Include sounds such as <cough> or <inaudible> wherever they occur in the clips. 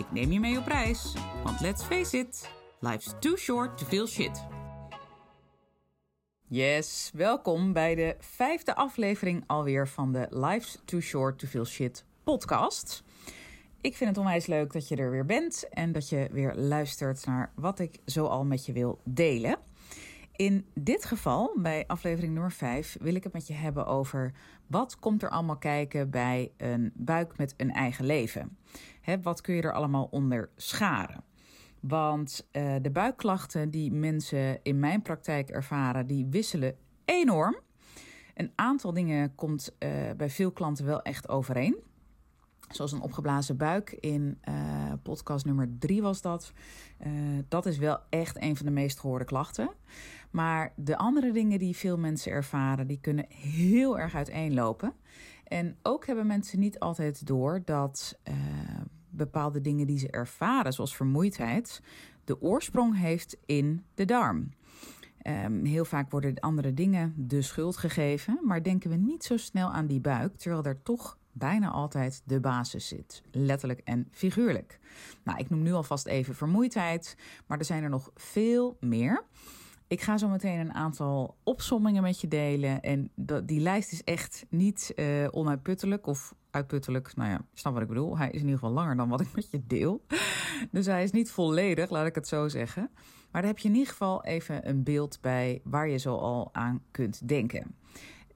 Ik neem je mee op reis, want let's face it, life's too short to feel shit. Yes, welkom bij de vijfde aflevering alweer van de Life's Too Short to Feel Shit podcast. Ik vind het onwijs leuk dat je er weer bent en dat je weer luistert naar wat ik zoal met je wil delen. In dit geval, bij aflevering nummer 5, wil ik het met je hebben over wat komt er allemaal kijken bij een buik met een eigen leven. He, wat kun je er allemaal onder scharen? Want uh, de buikklachten die mensen in mijn praktijk ervaren, die wisselen enorm. Een aantal dingen komt uh, bij veel klanten wel echt overeen. Zoals een opgeblazen buik in uh, podcast nummer 3 was dat. dat is wel echt een van de meest gehoorde klachten. Maar de andere dingen die veel mensen ervaren, die kunnen heel erg uiteenlopen. En ook hebben mensen niet altijd door dat bepaalde dingen die ze ervaren, zoals vermoeidheid, de oorsprong heeft in de darm. Um, heel vaak worden andere dingen de schuld gegeven, maar denken we niet zo snel aan die buik, terwijl daar toch bijna altijd de basis zit, letterlijk en figuurlijk. Nou, ik noem nu alvast even vermoeidheid, maar er zijn er nog veel meer. Ik ga zo meteen een aantal opsommingen met je delen. En die lijst is echt niet uh, onuitputtelijk of uitputtelijk. Nou ja, snap wat ik bedoel. Hij is in ieder geval langer dan wat ik met je deel. Dus hij is niet volledig, laat ik het zo zeggen. Maar daar heb je in ieder geval even een beeld bij waar je zo al aan kunt denken.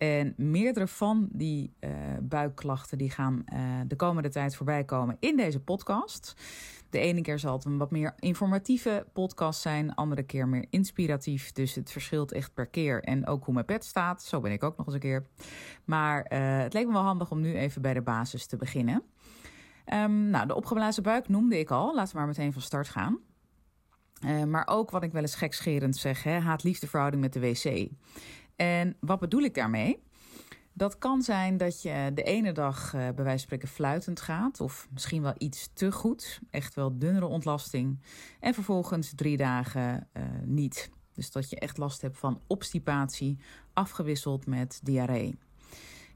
En meerdere van die uh, buikklachten die gaan uh, de komende tijd voorbij komen in deze podcast. De ene keer zal het een wat meer informatieve podcast zijn, andere keer meer inspiratief. Dus het verschilt echt per keer. En ook hoe mijn pet staat, zo ben ik ook nog eens een keer. Maar uh, het leek me wel handig om nu even bij de basis te beginnen. Um, nou, de opgeblazen buik noemde ik al. Laten we maar meteen van start gaan. Maar ook wat ik wel eens gekscherend zeg, haat-liefdeverhouding met de wc. En wat bedoel ik daarmee? Dat kan zijn dat je de ene dag uh, bij wijze van spreken fluitend gaat, of misschien wel iets te goed, echt wel dunnere ontlasting, en vervolgens drie dagen uh, niet. Dus dat je echt last hebt van obstipatie, afgewisseld met diarree.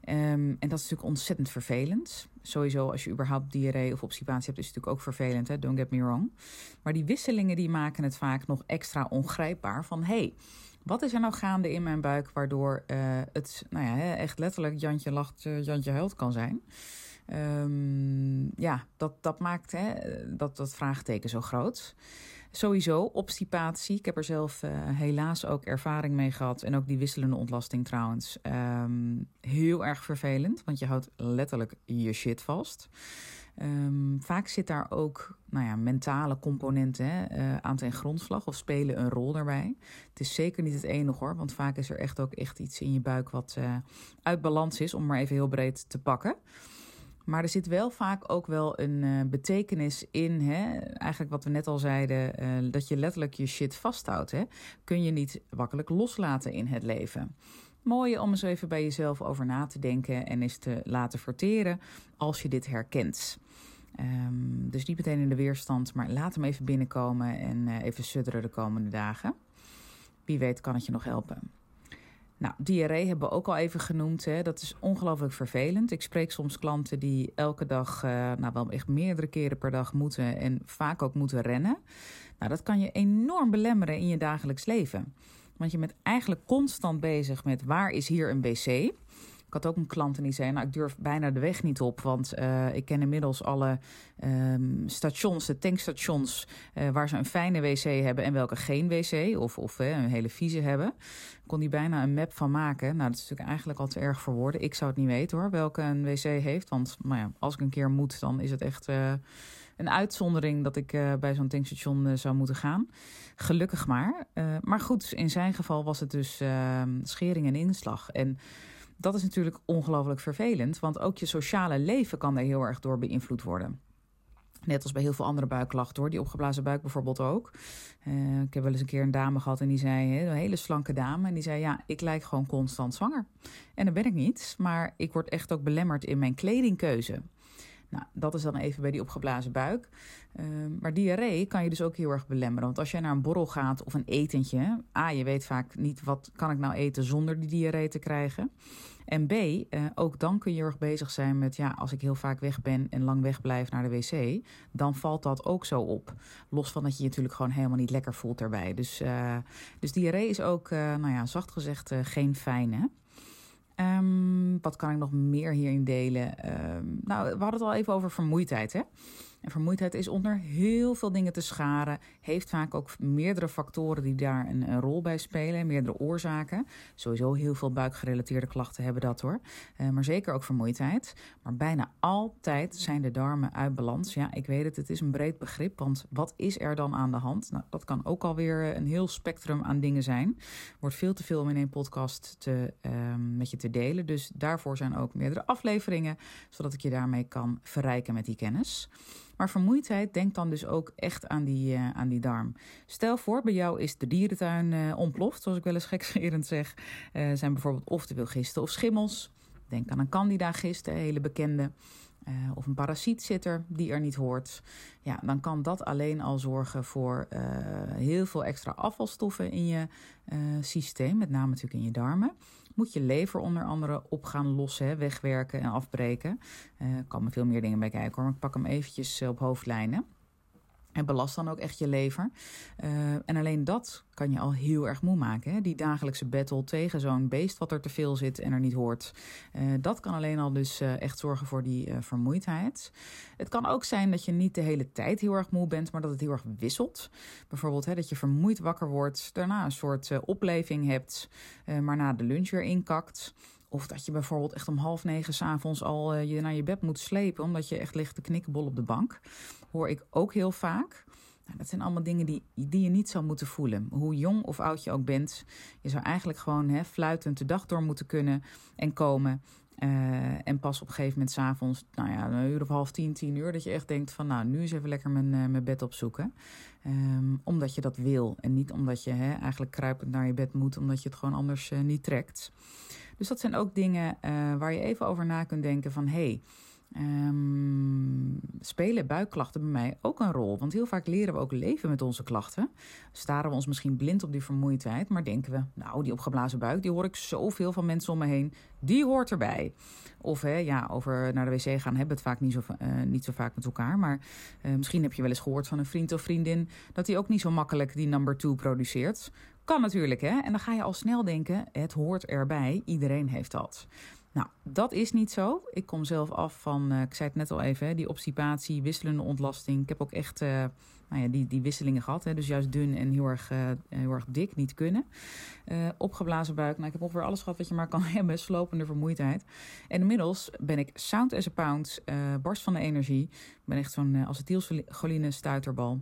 Um, en dat is natuurlijk ontzettend vervelend. Sowieso, als je überhaupt diarree of obstipatie hebt, is het natuurlijk ook vervelend. Hè? Don't get me wrong. Maar die wisselingen die maken het vaak nog extra ongrijpbaar. Van hey, wat is er nou gaande in mijn buik waardoor uh, het nou ja, echt letterlijk Jantje lacht, uh, Jantje huilt kan zijn? Um, ja, dat, dat maakt hè, dat, dat vraagteken zo groot. Sowieso obstipatie. Ik heb er zelf uh, helaas ook ervaring mee gehad. En ook die wisselende ontlasting trouwens. Um, heel erg vervelend, want je houdt letterlijk je shit vast. Um, vaak zit daar ook nou ja, mentale componenten hè, uh, aan ten grondslag of spelen een rol daarbij. Het is zeker niet het enige hoor, want vaak is er echt ook echt iets in je buik wat uh, uit balans is, om maar even heel breed te pakken. Maar er zit wel vaak ook wel een uh, betekenis in, hè? eigenlijk wat we net al zeiden, dat je letterlijk je shit vasthoudt. Hè? Kun je niet makkelijk loslaten in het leven. Mooi om eens even bij jezelf over na te denken en eens te laten verteren als je dit herkent. Um, dus niet meteen in de weerstand, maar laat hem even binnenkomen en uh, even sudderen de komende dagen. Wie weet kan het je nog helpen. Nou, diarree hebben we ook al even genoemd. Hè. Dat is ongelooflijk vervelend. Ik spreek soms klanten die elke dag, uh, nou wel echt meerdere keren per dag moeten en vaak ook moeten rennen. Nou, dat kan je enorm belemmeren in je dagelijks leven. Want je bent eigenlijk constant bezig met waar is hier een wc? Ik had ook een klant en die zei: Nou, ik durf bijna de weg niet op. Want uh, ik ken inmiddels alle um, stations, de tankstations, uh, waar ze een fijne wc hebben en welke geen wc of, of een hele vieze hebben. Kon die bijna een map van maken. Nou, dat is natuurlijk eigenlijk al te erg voor woorden. Ik zou het niet weten hoor, welke een wc heeft. Want nou ja, als ik een keer moet, dan is het echt een uitzondering dat ik uh, bij zo'n tankstation uh, zou moeten gaan. Gelukkig maar. Uh, maar goed, in zijn geval was het dus schering en inslag. En dat is natuurlijk ongelooflijk vervelend, want ook je sociale leven kan daar heel erg door beïnvloed worden. Net als bij heel veel andere buikklachten hoor. Die opgeblazen buik bijvoorbeeld ook. Ik heb wel eens een keer een dame gehad en die zei, een hele slanke dame. En die zei, ja, ik lijk gewoon constant zwanger. En dat ben ik niet. Maar ik word echt ook belemmerd in mijn kledingkeuze. Nou, dat is dan even bij die opgeblazen buik. Uh, maar diarree kan je dus ook heel erg belemmeren. Want als jij naar een borrel gaat of een etentje... A, je weet vaak niet wat kan ik nou eten zonder die diarree te krijgen. En B, uh, ook dan kun je erg bezig zijn met... ja, als ik heel vaak weg ben en lang weg blijf naar de wc... dan valt dat ook zo op. Los van dat je je natuurlijk gewoon helemaal niet lekker voelt erbij. Dus, uh, dus diarree is ook, nou ja, zacht gezegd, geen fijne. Um, wat kan ik nog meer hierin delen? Um, nou, we hadden het al even over vermoeidheid. Hè? En vermoeidheid is onder heel veel dingen te scharen. Heeft vaak ook meerdere factoren die daar een, rol bij spelen. Meerdere oorzaken. Sowieso heel veel buikgerelateerde klachten hebben dat hoor. Uh, maar zeker ook vermoeidheid. Maar bijna altijd zijn de darmen uit balans. Ja, ik weet het, het is een breed begrip. Want wat is er dan aan de hand? Nou, dat kan ook alweer een heel spectrum aan dingen zijn. Wordt veel te veel om in één podcast te, uh, met je te delen. Dus daarvoor zijn ook meerdere afleveringen. Zodat ik je daarmee kan verrijken met die kennis. Maar vermoeidheid, denk dan dus ook echt aan die, uh, aan die darm. Stel voor, bij jou is de dierentuin uh, ontploft, zoals ik wel eens gekscherend zeg. Uh, zijn bijvoorbeeld oftewel gisten of schimmels. Denk aan een candida-gist, een hele bekende. Uh, of een parasiet zit er die er niet hoort. Ja, dan kan dat alleen al zorgen voor uh, heel veel extra afvalstoffen in je uh, systeem, met name natuurlijk in je darmen moet je lever onder andere op gaan lossen, wegwerken en afbreken. Er uh, komen veel meer dingen bij kijken hoor, maar ik pak hem eventjes op hoofdlijnen. En belast dan ook echt je lever. Uh, en alleen dat kan je al heel erg moe maken. Hè? Die dagelijkse battle tegen zo'n beest wat er te veel zit en er niet hoort. Uh, dat kan alleen al dus uh, echt zorgen voor die vermoeidheid. Het kan ook zijn dat je niet de hele tijd heel erg moe bent, maar dat het heel erg wisselt. Bijvoorbeeld hè, dat je vermoeid wakker wordt, daarna een soort opleving hebt, maar na de lunch weer inkakt. Of dat je bijvoorbeeld echt om half negen s'avonds al je naar je bed moet slepen. omdat je echt ligt te knikkenbol op de bank. Hoor ik ook heel vaak. Nou, dat zijn allemaal dingen die, die je niet zou moeten voelen. Hoe jong of oud je ook bent. Je zou eigenlijk gewoon hè, fluitend de dag door moeten kunnen en komen. Uh, en pas op een gegeven moment s'avonds, nou ja, een uur of half tien, tien uur, dat je echt denkt van nou, nu is even lekker mijn, uh, mijn bed opzoeken. Um, omdat je dat wil en niet omdat je hè, eigenlijk kruipend naar je bed moet, omdat je het gewoon anders uh, niet trekt. Dus dat zijn ook dingen waar je even over na kunt denken van... Hey, Um, spelen buikklachten bij mij ook een rol? Want heel vaak leren we ook leven met onze klachten. Staren we ons misschien blind op die vermoeidheid, maar denken we, nou, die opgeblazen buik, die hoor ik zoveel van mensen om me heen, die hoort erbij. Of hè, ja, over naar de wc gaan hebben we het vaak niet zo, uh, niet zo vaak met elkaar. Maar uh, misschien heb je wel eens gehoord van een vriend of vriendin dat die ook niet zo makkelijk die number two produceert. Kan natuurlijk, hè? En dan ga je al snel denken: het hoort erbij, iedereen heeft dat. Nou, dat is niet zo. Ik kom zelf af van, uh, ik zei het net al even, die obstipatie, wisselende ontlasting. Ik heb ook echt uh, nou ja, die, die wisselingen gehad. Dus juist dun en heel erg, uh, heel erg dik, niet kunnen. opgeblazen buik. Nou, ik heb ongeveer alles gehad wat je maar kan <laughs> hebben. Slopende vermoeidheid. En inmiddels ben ik sound as a pound, barst van de energie. Ik ben echt zo'n acetylcholine stuiterbal.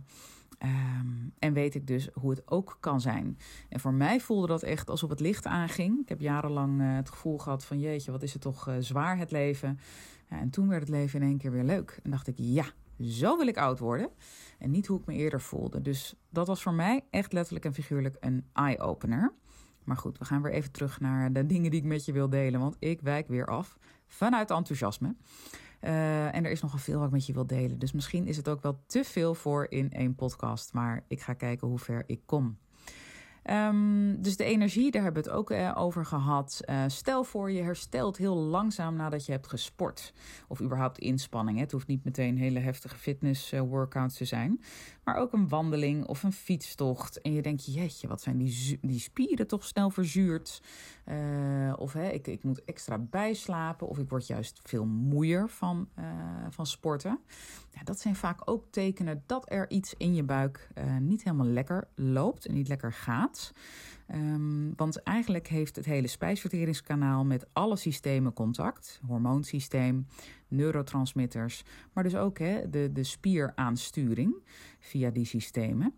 Um, en weet ik dus hoe het ook kan zijn. En voor mij voelde dat echt alsof het licht aanging. Ik heb jarenlang uh, het gevoel gehad van jeetje, wat is het toch uh, zwaar het leven. Ja, en toen werd het leven in één keer weer leuk. En dacht ik, ja, zo wil ik oud worden. En niet hoe ik me eerder voelde. Dus dat was voor mij echt letterlijk en figuurlijk een eye-opener. Maar goed, we gaan weer even terug naar de dingen die ik met je wil delen. Want ik wijk weer af vanuit enthousiasme. Uh, en er is nogal veel wat ik met je wil delen. Dus misschien is het ook wel te veel voor in één podcast. Maar ik ga kijken hoe ver ik kom. Um, dus de energie, daar hebben we het ook uh, over gehad. Uh, stel voor je herstelt heel langzaam nadat je hebt gesport. Of überhaupt inspanning. Het hoeft niet meteen hele heftige fitness uh, workouts te zijn. Maar ook een wandeling of een fietstocht. En je denkt, jeetje, wat zijn die, die spieren toch snel verzuurd. of hè, ik, ik moet extra bijslapen. Of ik word juist veel moeier van, van sporten. Dat zijn vaak ook tekenen dat er iets in je buik niet helemaal lekker loopt en niet lekker gaat. Um, want eigenlijk heeft het hele spijsverteringskanaal met alle systemen contact. Hormoonsysteem, neurotransmitters, maar dus ook hè, de, de spieraansturing via die systemen.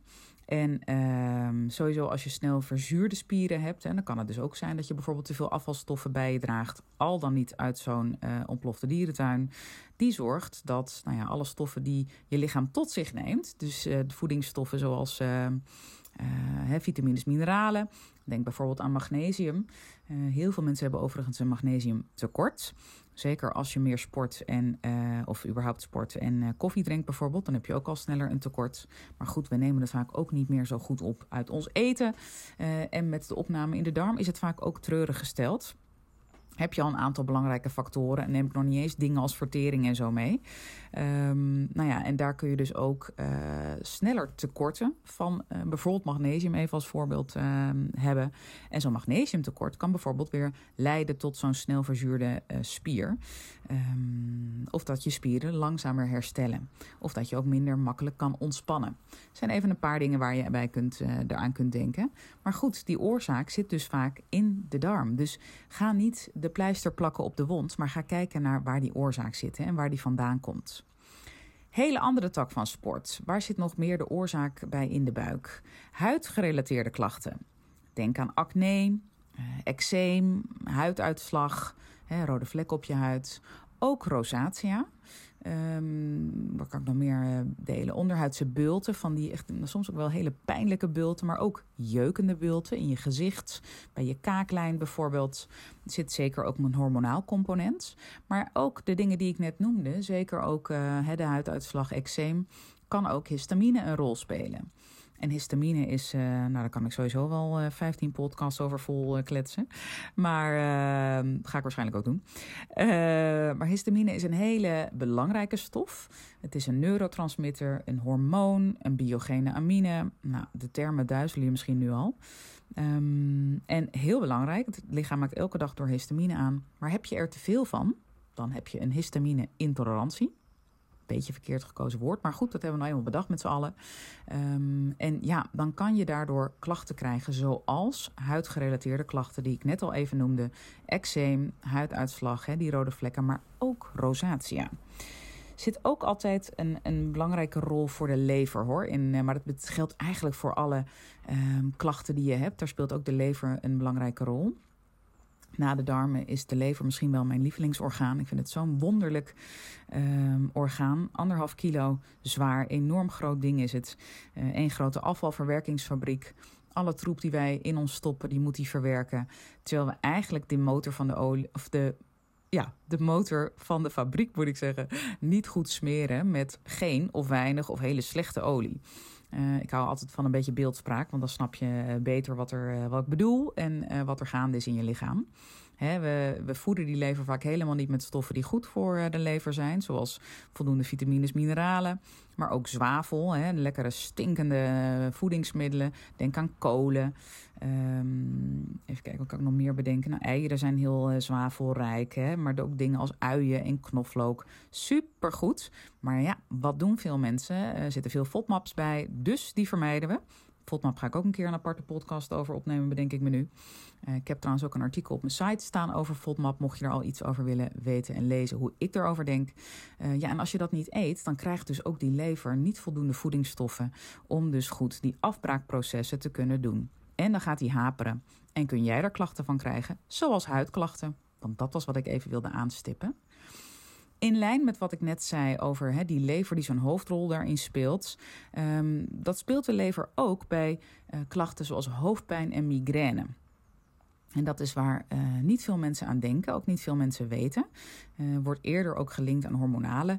En ehm, sowieso als je snel verzuurde spieren hebt, en dan kan het dus ook zijn dat je bijvoorbeeld te veel afvalstoffen bij je draagt, al dan niet uit zo'n uh, ontplofte dierentuin. Die zorgt dat nou ja, alle stoffen die je lichaam tot zich neemt, dus de voedingsstoffen zoals uh, vitamines, mineralen, denk bijvoorbeeld aan magnesium. heel veel mensen hebben overigens een magnesiumtekort. Zeker als je meer sport en, uh, of überhaupt sport en uh, koffie drinkt bijvoorbeeld, dan heb je ook al sneller een tekort. Maar goed, we nemen het vaak ook niet meer zo goed op uit ons eten. Uh, en met de opname in de darm is het vaak ook treurig gesteld heb je al een aantal belangrijke factoren. En neem ik nog niet eens dingen als vertering en zo mee. Um, nou ja, en daar kun je dus ook uh, sneller tekorten van uh, bijvoorbeeld magnesium, even als voorbeeld uh, hebben. En zo'n magnesiumtekort kan bijvoorbeeld weer leiden tot zo'n snel verzuurde uh, spier. Um, of dat je spieren langzamer herstellen. Of dat je ook minder makkelijk kan ontspannen. Het zijn even een paar dingen waar je bij kunt, eraan kunt denken. Maar goed, die oorzaak zit dus vaak in de darm. Dus ga niet de pleister plakken op de wond, maar ga kijken naar waar die oorzaak zit en waar die vandaan komt. Hele andere tak van sport. Waar zit nog meer de oorzaak bij in de buik? Huidgerelateerde klachten. Denk aan acne, eh, eczeem, huiduitslag, rode vlek op je huid. Ook rosacea. Um, wat kan ik nog meer uh, delen? Onderhuidse bulten, van die echt soms ook wel hele pijnlijke bulten, maar ook jeukende bulten in je gezicht, bij je kaaklijn bijvoorbeeld. Zit zeker ook een hormonaal component. Maar ook de dingen die ik net noemde, zeker ook uh, de huiduitslag, eczeem, kan ook histamine een rol spelen. En histamine is, uh, nou daar kan ik sowieso wel uh, 15 podcasts over vol uh, kletsen. Maar uh, ga ik waarschijnlijk ook doen. maar histamine is een hele belangrijke stof. Het is een neurotransmitter, een hormoon, een biogene amine. Nou, de termen duizelen je misschien nu al. Um, en heel belangrijk, het lichaam maakt elke dag door histamine aan. Maar heb je er te veel van, dan heb je een histamine-intolerantie beetje verkeerd gekozen woord. Maar goed, dat hebben we nou eenmaal bedacht met z'n allen. Um, en ja, dan kan je daardoor klachten krijgen zoals huidgerelateerde klachten die ik net al even noemde. Eczeem, huiduitslag, hè, die rode vlekken, maar ook rosacea zit ook altijd een, een belangrijke rol voor de lever hoor. In, eh, maar dat geldt eigenlijk voor alle um, klachten die je hebt. Daar speelt ook de lever een belangrijke rol. Na de darmen is de lever misschien wel mijn lievelingsorgaan. Ik vind het zo'n wonderlijk um, orgaan. Anderhalf kilo zwaar, enorm groot ding is het. Eén uh, grote afvalverwerkingsfabriek. Alle troep die wij in ons stoppen, die moet die verwerken. Terwijl we eigenlijk de motor van de olie, of de ja, de motor van de fabriek, moet ik zeggen, niet goed smeren met geen of weinig of hele slechte olie. Uh, ik hou altijd van een beetje beeldspraak, want dan snap je beter wat, er, uh, wat ik bedoel en wat er gaande is in je lichaam. We, we, voeden die lever vaak helemaal niet met stoffen die goed voor de lever zijn, zoals voldoende vitamines, mineralen, maar ook zwavel, lekkere stinkende voedingsmiddelen. Denk aan kolen. Um, even kijken, wat kan ik nog meer bedenken? Nou, eieren zijn heel uh, zwavelrijk, maar ook dingen als uien en knoflook. Supergoed. Maar ja, wat doen veel mensen? Er zitten veel FODMAPs bij, dus die vermijden we. FODMAP ga ik ook een keer een aparte podcast over opnemen, bedenk ik me nu. Uh, ik heb trouwens ook een artikel op mijn site staan over FODMAP, mocht je er al iets over willen weten en lezen hoe ik erover denk. Uh, ja, en als je dat niet eet, dan krijgt dus ook die lever niet voldoende voedingsstoffen om dus goed die afbraakprocessen te kunnen doen. En dan gaat hij haperen. En kun jij er klachten van krijgen, zoals huidklachten. Want dat was wat ik even wilde aanstippen. In lijn met wat ik net zei over die lever die zo'n hoofdrol daarin speelt. Um, dat speelt de lever ook bij uh, klachten zoals hoofdpijn en migraine. En dat is waar uh, niet veel mensen aan denken, ook niet veel mensen weten. Uh, wordt eerder ook gelinkt aan hormonale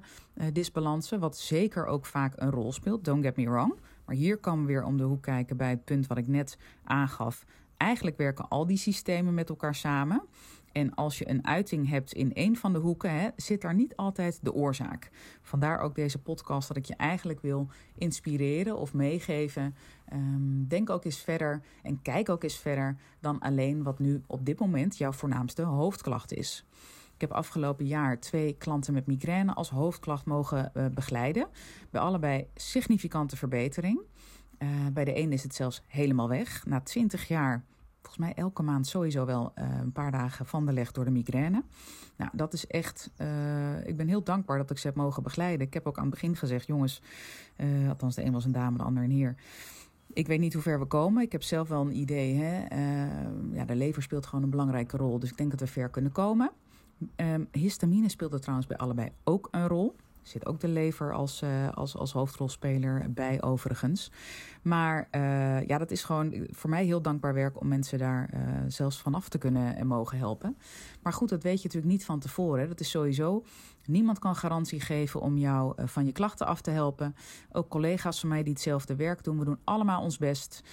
disbalansen, wat zeker ook vaak een rol speelt. Don't get me wrong. Maar hier komen we weer om de hoek kijken bij het punt wat ik net aangaf. Eigenlijk werken al die systemen met elkaar samen. En als je een uiting hebt in een van de hoeken, hè, zit daar niet altijd de oorzaak. Vandaar ook deze podcast dat ik je eigenlijk wil inspireren of meegeven. Um, denk ook eens verder en kijk ook eens verder dan alleen wat nu op dit moment jouw voornaamste hoofdklacht is. Ik heb afgelopen jaar twee klanten met migraine als hoofdklacht mogen uh, begeleiden. Bij allebei significante verbetering. Uh, bij de een is het zelfs helemaal weg. Na 20 jaar volgens mij elke maand sowieso wel uh, een paar dagen van de leg door de migraine. Nou, dat is echt. Uh, ik ben heel dankbaar dat ik ze heb mogen begeleiden. Ik heb ook aan het begin gezegd, jongens, uh, althans de een was een dame, de ander een heer. Ik weet niet hoe ver we komen. Ik heb zelf wel een idee. Hè? ja, de lever speelt gewoon een belangrijke rol. Dus ik denk dat we ver kunnen komen. Um, histamine speelt er trouwens bij allebei ook een rol zit ook de lever als, uh, als, als hoofdrolspeler bij, overigens. Maar uh, ja, dat is gewoon voor mij heel dankbaar werk om mensen daar uh, zelfs vanaf te kunnen en mogen helpen. Maar goed, dat weet je natuurlijk niet van tevoren. Dat is sowieso. Niemand kan garantie geven om jou van je klachten af te helpen. Ook collega's van mij die hetzelfde werk doen. We doen allemaal ons best.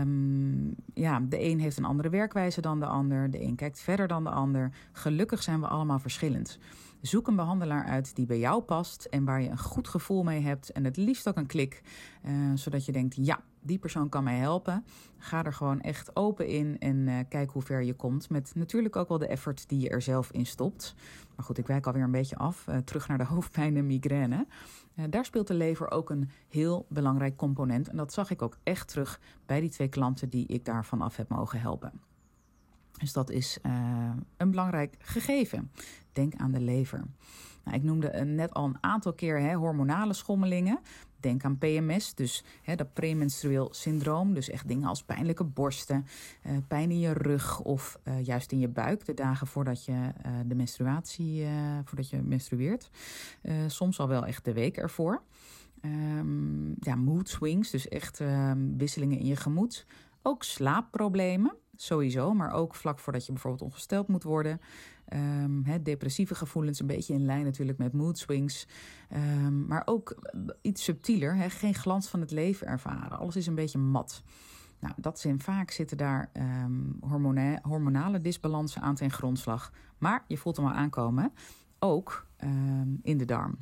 Um, ja, de een heeft een andere werkwijze dan de ander. De een kijkt verder dan de ander. Gelukkig zijn we allemaal verschillend. Zoek een behandelaar uit die bij jou past en waar je een goed gevoel mee hebt. En het liefst ook een klik, uh, zodat je denkt: ja, die persoon kan mij helpen. Ga er gewoon echt open in en uh, kijk hoe ver je komt. Met natuurlijk ook wel de effort die je er zelf in stopt. Maar goed, ik wijk alweer een beetje af. Uh, terug naar de <laughs> hoofdpijn en migraine. daar speelt de lever ook een heel belangrijk component. En dat zag ik ook echt terug bij die twee klanten die ik daarvan af heb mogen helpen. Dus dat is een belangrijk gegeven. Denk aan de lever. Nou, ik noemde net al een aantal keer hè, hormonale schommelingen. Denk aan PMS, dus hè, dat premenstrueel syndroom. Dus echt dingen als pijnlijke borsten, uh, pijn in je rug of uh, juist in je buik. De dagen voordat je de menstruatie, voordat je menstrueert. soms al wel echt de week ervoor. Um, ja, mood swings, dus echt um, wisselingen in je gemoed. Ook slaapproblemen sowieso, maar ook vlak voordat je bijvoorbeeld ongesteld moet worden. Um, depressieve gevoelens, een beetje in lijn natuurlijk met mood swings. Um, maar ook iets subtieler, he, geen glans van het leven ervaren. Alles is een beetje mat. Nou, dat zijn vaak zitten daar hormona hormonale disbalansen aan ten grondslag. Maar je voelt hem al aankomen, ook in de darm.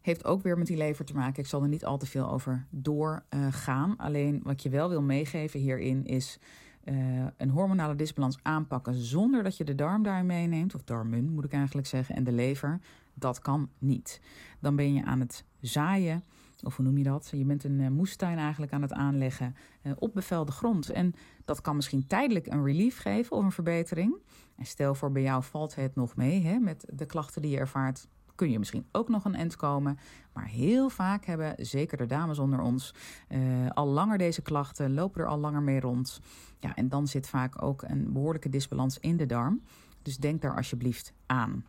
Heeft ook weer met die lever te maken. Ik zal er niet al te veel over doorgaan. Alleen wat je wel wil meegeven hierin is uh, een hormonale disbalans aanpakken zonder dat je de darm daarin meeneemt, of darmen moet ik eigenlijk zeggen, en de lever. Dat kan niet. Dan ben je aan het zaaien, of hoe noem je dat? Je bent een uh, moestuin eigenlijk aan het aanleggen uh, op bevelde grond. En dat kan misschien tijdelijk een relief geven of een verbetering. En stel voor bij jou valt het nog mee hè, met de klachten die je ervaart kun je misschien ook nog een end komen. Maar heel vaak hebben, zeker de dames onder ons, uh, al langer deze klachten, lopen er al langer mee rond. Ja, en dan zit vaak ook een behoorlijke disbalans in de darm. Dus denk daar alsjeblieft aan.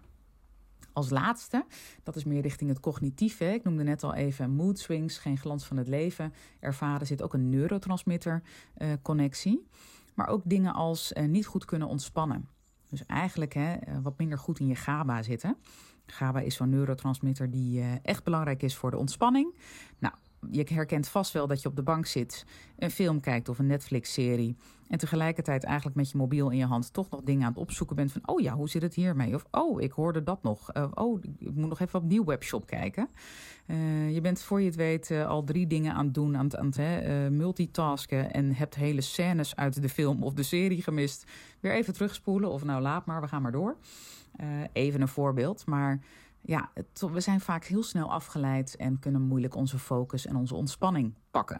Als laatste, dat is meer richting het cognitieve. Ik noemde net al even mood swings, geen glans van het leven. Ervaren zit ook een neurotransmitter-connectie. Uh, maar ook dingen als uh, niet goed kunnen ontspannen. Dus eigenlijk hè, wat minder goed in je GABA zitten. GABA is zo'n neurotransmitter die uh, echt belangrijk is voor de ontspanning. Nou, je herkent vast wel dat je op de bank zit, een film kijkt of een Netflix-serie. En tegelijkertijd eigenlijk met je mobiel in je hand toch nog dingen aan het opzoeken bent van... oh ja, hoe zit het hiermee? Of oh, ik hoorde dat nog. Uh, oh, ik moet nog even op nieuw webshop kijken. Uh, je bent voor je het weet uh, al drie dingen aan het doen, aan het, aan multitasken... en hebt hele scènes uit de film of de serie gemist. Weer even terugspoelen of nou laat maar, we gaan maar door. even een voorbeeld, maar ja, we zijn vaak heel snel afgeleid en kunnen moeilijk onze focus en onze ontspanning pakken.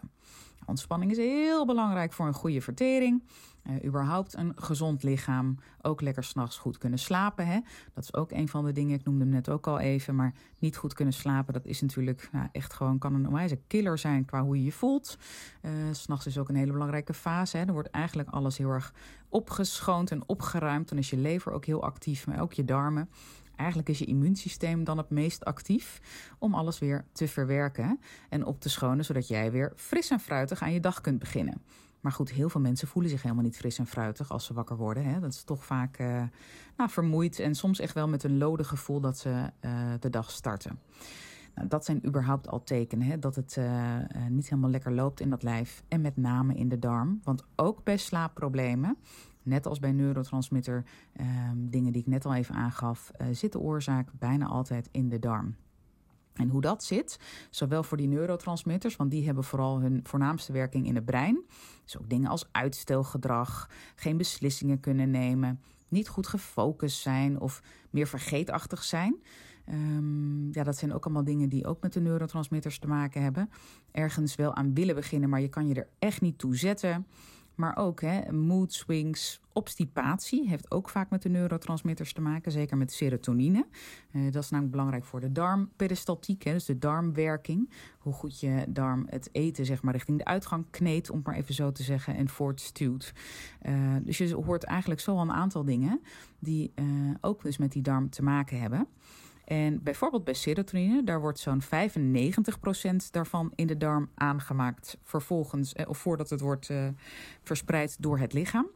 Ontspanning is heel belangrijk voor een goede vertering. Uh, überhaupt een gezond lichaam. Ook lekker s'nachts goed kunnen slapen. Hè? Dat is ook een van de dingen. Ik noemde hem net ook al even. Maar niet goed kunnen slapen, dat is natuurlijk echt gewoon... kan een killer zijn qua hoe je je voelt. Uh, S'nachts is ook een hele belangrijke fase. Hè? Er wordt eigenlijk alles heel erg opgeschoond en opgeruimd. Dan is je lever ook heel actief, maar ook je darmen. Eigenlijk is je immuunsysteem dan het meest actief om alles weer te verwerken en op te schonen, zodat jij weer fris en fruitig aan je dag kunt beginnen. Maar goed, heel veel mensen voelen zich helemaal niet fris en fruitig als ze wakker worden. Hè? Dat is toch vaak uh, nou, vermoeid en soms echt wel met een lode gevoel dat ze uh, de dag starten. Nou, dat zijn überhaupt al tekenen hè, dat het uh, niet helemaal lekker loopt in dat lijf. En met name in de darm. Want ook bij slaapproblemen net als bij neurotransmitter, um, dingen die ik net al even aangaf, uh, zit de oorzaak bijna altijd in de darm. En hoe dat zit, zowel voor die neurotransmitters, want die hebben vooral hun voornaamste werking in het brein. Dus ook dingen als uitstelgedrag, geen beslissingen kunnen nemen, niet goed gefocust zijn of meer vergeetachtig zijn. Um, ja, dat zijn ook allemaal dingen die ook met de neurotransmitters te maken hebben. Ergens wel aan willen beginnen, maar je kan je er echt niet toe zetten Maar ook hè, mood swings, obstipatie heeft ook vaak met de neurotransmitters te maken, zeker met serotonine. Uh, dat is namelijk belangrijk voor de darmperistaltiek, hè, dus de darmwerking. Hoe goed je darm het eten zeg maar, richting de uitgang kneedt, om maar even zo te zeggen, en voortstuwt. Uh, dus je hoort eigenlijk zo al een aantal dingen die uh, ook dus met die darm te maken hebben. En bijvoorbeeld bij serotonine, daar wordt zo'n 95% daarvan in de darm aangemaakt, vervolgens, of voordat het wordt uh, verspreid door het lichaam.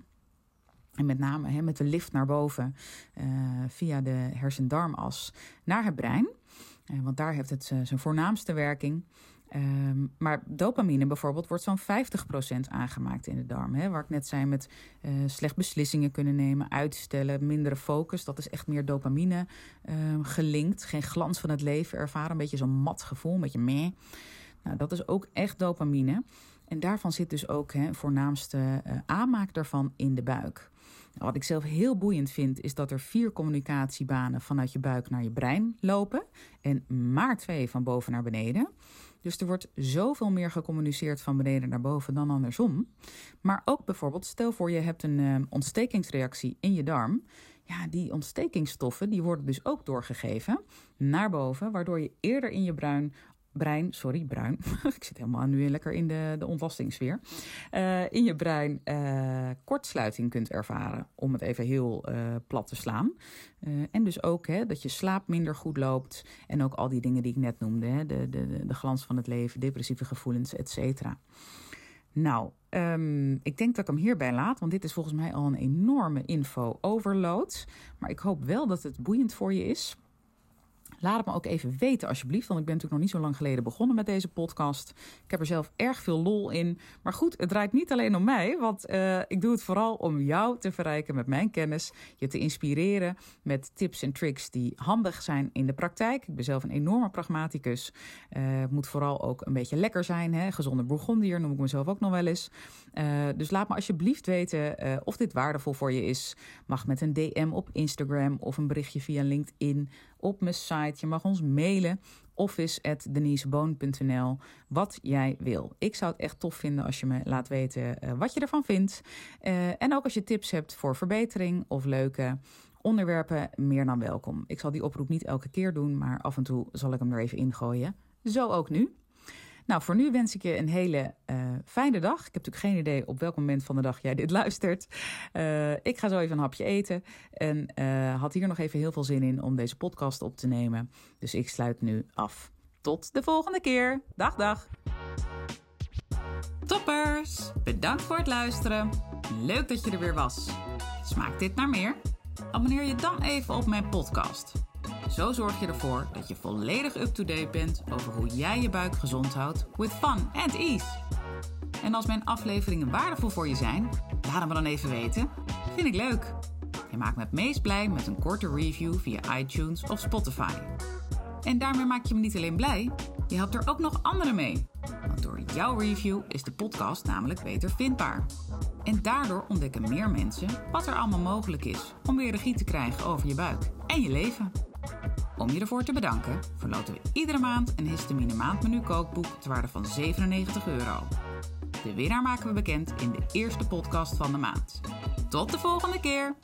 En met name met de lift naar boven uh, via de hersendarmas naar het brein. Want daar heeft het zijn voornaamste werking. Um, maar dopamine bijvoorbeeld wordt zo'n 50% aangemaakt in de darm. Hè? Waar ik net zei met uh, slecht beslissingen kunnen nemen, uitstellen, mindere focus. Dat is echt meer dopamine uh, gelinkt. Geen glans van het leven ervaren. Een beetje zo'n mat gevoel, een beetje meh. Nou, dat is ook echt dopamine. En daarvan zit dus ook hè, voornaamste uh, aanmaak daarvan in de buik. Nou, wat ik zelf heel boeiend vind, is dat er vier communicatiebanen vanuit je buik naar je brein lopen. En maar twee van boven naar beneden. Dus er wordt zoveel meer gecommuniceerd van beneden naar boven dan andersom. Maar ook bijvoorbeeld, stel voor je hebt een uh, ontstekingsreactie in je darm. Ja, die ontstekingsstoffen die worden dus ook doorgegeven naar boven, waardoor je eerder in je bruin brein, sorry, bruin. <laughs> ik zit helemaal nu lekker in de, de ontlastingssfeer. Uh, in je brein uh, kortsluiting kunt ervaren, om het even heel uh, plat te slaan. en dus ook hè, dat je slaap minder goed loopt. En ook al die dingen die ik net noemde: hè, de, de, de glans van het leven, depressieve gevoelens, et cetera. Nou, um, ik denk dat ik hem hierbij laat, want dit is volgens mij al een enorme info-overload. Maar ik hoop wel dat het boeiend voor je is. Laat het me ook even weten, alsjeblieft. Want ik ben natuurlijk nog niet zo lang geleden begonnen met deze podcast. Ik heb er zelf erg veel lol in. Maar goed, het draait niet alleen om mij. Want uh, ik doe het vooral om jou te verrijken met mijn kennis. Je te inspireren met tips en tricks die handig zijn in de praktijk. Ik ben zelf een enorme pragmaticus. Uh, moet vooral ook een beetje lekker zijn. Hè? Gezonde Bourgondier noem ik mezelf ook nog wel eens. Uh, dus laat me alsjeblieft weten of dit waardevol voor je is. Mag met een DM op Instagram of een berichtje via LinkedIn op mijn site. Je mag ons mailen office.deniseboon.nl wat jij wil. Ik zou het echt tof vinden als je me laat weten uh, wat je ervan vindt. En ook als je tips hebt voor verbetering of leuke onderwerpen, meer dan welkom. Ik zal die oproep niet elke keer doen, maar af en toe zal ik hem er even ingooien. Zo ook nu. Nou, voor nu wens ik je een hele uh, fijne dag. Ik heb natuurlijk geen idee op welk moment van de dag jij dit <laughs> luistert. Uh, ik ga zo even een hapje eten. En uh, had hier nog even heel veel zin in om deze podcast op te nemen. Dus ik sluit nu af. Tot de volgende keer. Dag, dag. Toppers! Bedankt voor het luisteren. Leuk dat je er weer was. Smaakt dit naar meer? Abonneer je dan even op mijn podcast. Zo zorg je ervoor dat je volledig up-to-date bent over hoe jij je buik gezond houdt with fun and ease. En als mijn afleveringen waardevol voor je zijn, laat me dan even weten. Vind ik leuk. Je maakt me het meest blij met een korte review via iTunes of Spotify. En daarmee maak je me niet alleen blij, je helpt er ook nog anderen mee. Want door jouw review is de podcast namelijk beter vindbaar. En daardoor ontdekken meer mensen wat er allemaal mogelijk is om weer regie te krijgen over je buik en je leven. Om je ervoor te bedanken verloten we iedere maand een histamine maandmenu kookboek ter waarde van 97 euro. De winnaar maken we bekend in de eerste podcast van de maand. Tot de volgende keer!